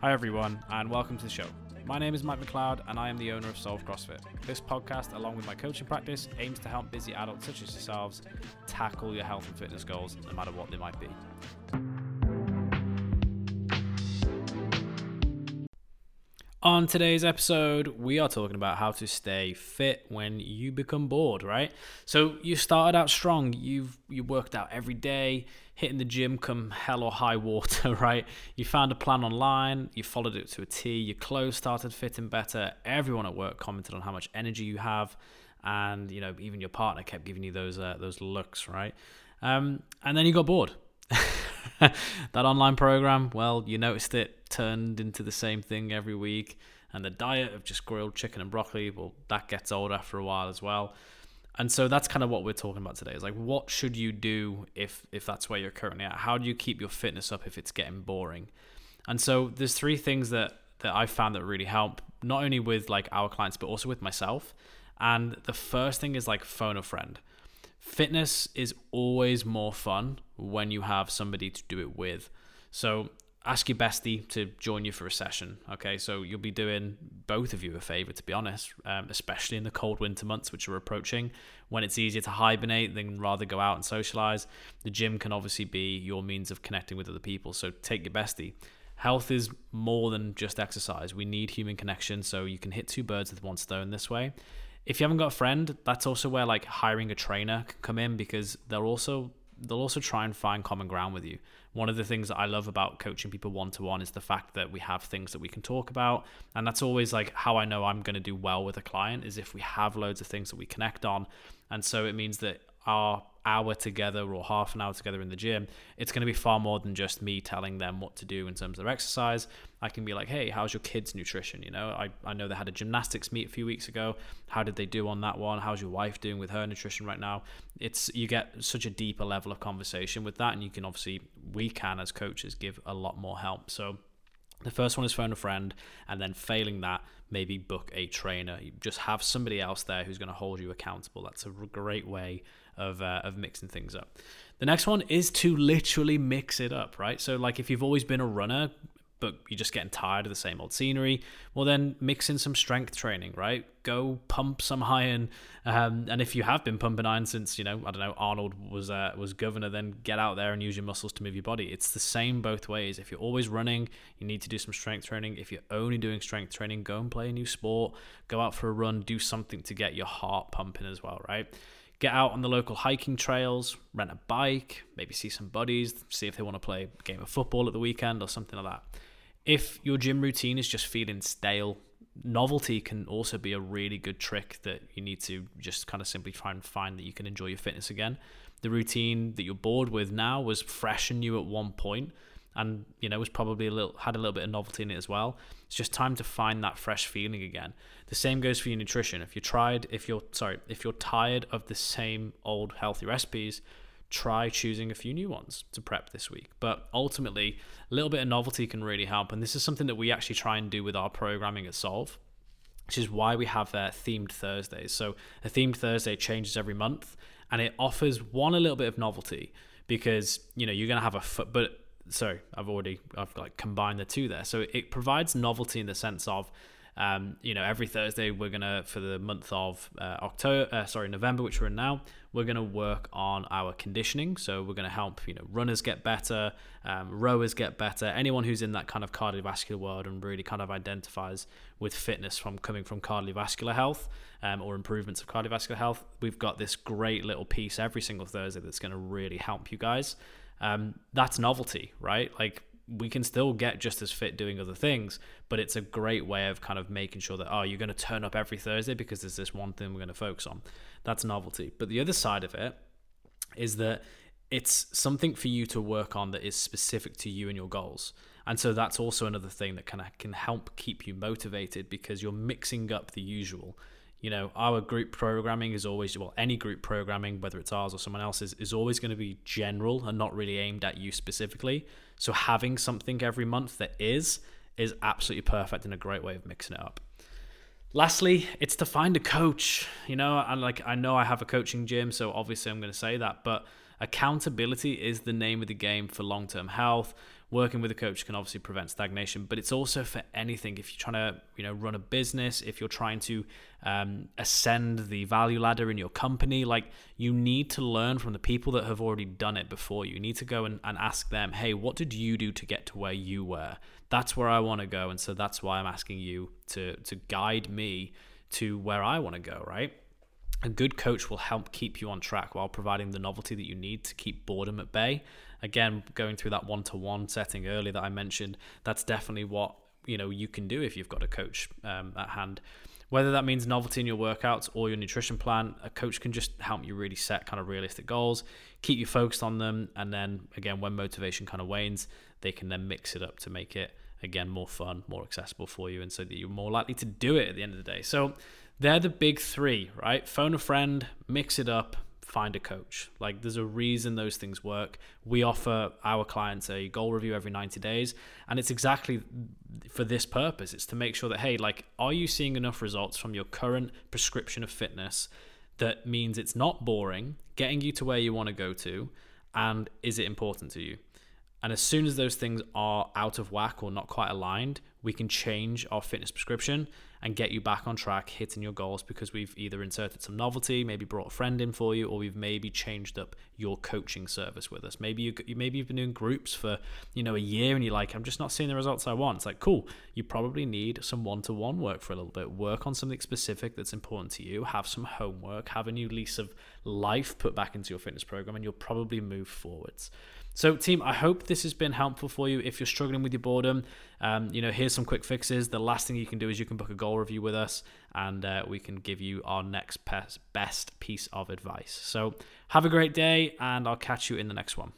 Hi, everyone, and welcome to the show. My name is Mike McLeod, and I am the owner of Solve CrossFit. This podcast, along with my coaching practice, aims to help busy adults such as yourselves tackle your health and fitness goals, no matter what they might be. On today's episode, we are talking about how to stay fit when you become bored, right? So you started out strong, you've you worked out every day, hitting the gym come hell or high water, right? You found a plan online, you followed it to a T, your clothes started fitting better, everyone at work commented on how much energy you have, and you know, even your partner kept giving you those uh, those looks, right? Um, and then you got bored. that online program, well, you noticed it turned into the same thing every week. And the diet of just grilled chicken and broccoli, well, that gets old after a while as well. And so that's kind of what we're talking about today. Is like, what should you do if if that's where you're currently at? How do you keep your fitness up if it's getting boring? And so there's three things that that I've found that really help, not only with like our clients but also with myself. And the first thing is like phone a friend. Fitness is always more fun when you have somebody to do it with. So ask your bestie to join you for a session. Okay, so you'll be doing both of you a favor, to be honest, um, especially in the cold winter months which are approaching, when it's easier to hibernate than rather go out and socialize. The gym can obviously be your means of connecting with other people. So take your bestie. Health is more than just exercise. We need human connection, so you can hit two birds with one stone this way if you haven't got a friend, that's also where like hiring a trainer can come in because they'll also they'll also try and find common ground with you. One of the things that I love about coaching people one to one is the fact that we have things that we can talk about, and that's always like how I know I'm going to do well with a client is if we have loads of things that we connect on, and so it means that our hour together or half an hour together in the gym, it's going to be far more than just me telling them what to do in terms of their exercise. I can be like, hey, how's your kids' nutrition? You know, I, I know they had a gymnastics meet a few weeks ago. How did they do on that one? How's your wife doing with her nutrition right now? It's you get such a deeper level of conversation with that, and you can obviously we can as coaches give a lot more help. So the first one is phone a friend, and then failing that, maybe book a trainer. You just have somebody else there who's going to hold you accountable. That's a great way of uh, of mixing things up. The next one is to literally mix it up, right? So like if you've always been a runner, but you're just getting tired of the same old scenery, well then mix in some strength training, right? Go pump some iron, um, and if you have been pumping iron since you know I don't know Arnold was uh, was governor, then get out there and use your muscles to move your body. It's the same both ways. If you're always running, you need to do some strength training. If you're only doing strength training, go and play a new sport, go out for a run, do something to get your heart pumping as well, right? get out on the local hiking trails, rent a bike, maybe see some buddies, see if they want to play a game of football at the weekend or something like that. If your gym routine is just feeling stale, novelty can also be a really good trick that you need to just kind of simply try and find that you can enjoy your fitness again. The routine that you're bored with now was fresh and new at one point and you know was probably a little had a little bit of novelty in it as well. It's just time to find that fresh feeling again. The same goes for your nutrition. If you tried if you're sorry if you're tired of the same old healthy recipes try choosing a few new ones to prep this week. But ultimately a little bit of novelty can really help. And this is something that we actually try and do with our programming at solve which is why we have uh, themed thursdays. So a themed thursday changes every month and it offers one a little bit of novelty because you know you're going to have a but sorry, I've already I've like combined the two there. So it provides novelty in the sense of um, you know, every Thursday we're gonna for the month of uh, October, uh, sorry, November, which we're in now, we're gonna work on our conditioning. So we're gonna help you know runners get better, um, rowers get better, anyone who's in that kind of cardiovascular world and really kind of identifies with fitness from coming from cardiovascular health um, or improvements of cardiovascular health. We've got this great little piece every single Thursday that's gonna really help you guys um, that's novelty, right? Like we can still get just as fit doing other things, but it's a great way of kind of making sure that, oh, you're going to turn up every Thursday because there's this one thing we're going to focus on. That's novelty. But the other side of it is that it's something for you to work on that is specific to you and your goals. And so that's also another thing that can can help keep you motivated because you're mixing up the usual you know, our group programming is always, well, any group programming, whether it's ours or someone else's, is always going to be general and not really aimed at you specifically. So having something every month that is, is absolutely perfect and a great way of mixing it up. Lastly, it's to find a coach. You know, and like I know I have a coaching gym, so obviously I'm going to say that, but Accountability is the name of the game for long term health. Working with a coach can obviously prevent stagnation, but it's also for anything. If you're trying to, you know, run a business, if you're trying to um, ascend the value ladder in your company, like you need to learn from the people that have already done it before you. You need to go and, and ask them, hey, what did you do to get to where you were? That's where I want to go, and so that's why I'm asking you to to guide me to where I want to go. Right a good coach will help keep you on track while providing the novelty that you need to keep boredom at bay. Again, going through that one-to-one setting earlier that I mentioned, that's definitely what you know you can do if you've got a coach um, at hand. Whether that means novelty in your workouts or your nutrition plan, a coach can just help you really set kind of realistic goals, keep you focused on them, and then again, when motivation kind of wanes, they can then mix it up to make it again more fun, more accessible for you, and so that you're more likely to do it at the end of the day. So they're the big three, right? Phone a friend, mix it up, find a coach. Like there's a reason those things work. We offer our clients a goal review every 90 days, and it's exactly for this purpose. It's to make sure that hey, like are you seeing enough results from your current prescription of fitness that means it's not boring, getting you to where you want to go to, and is it important to you? And as soon as those things are out of whack or not quite aligned, we can change our fitness prescription and get you back on track hitting your goals because we've either inserted some novelty, maybe brought a friend in for you, or we've maybe changed up your coaching service with us. Maybe you maybe you've been doing groups for you know a year and you're like, I'm just not seeing the results I want. It's like cool. You probably need some one-to-one work for a little bit. Work on something specific that's important to you. Have some homework. Have a new lease of life put back into your fitness program, and you'll probably move forwards. So, team, I hope this has been helpful for you. If you're struggling with your boredom, um, you know, here's some quick fixes. The last thing you can do is you can book a goal review with us, and uh, we can give you our next best piece of advice. So, have a great day, and I'll catch you in the next one.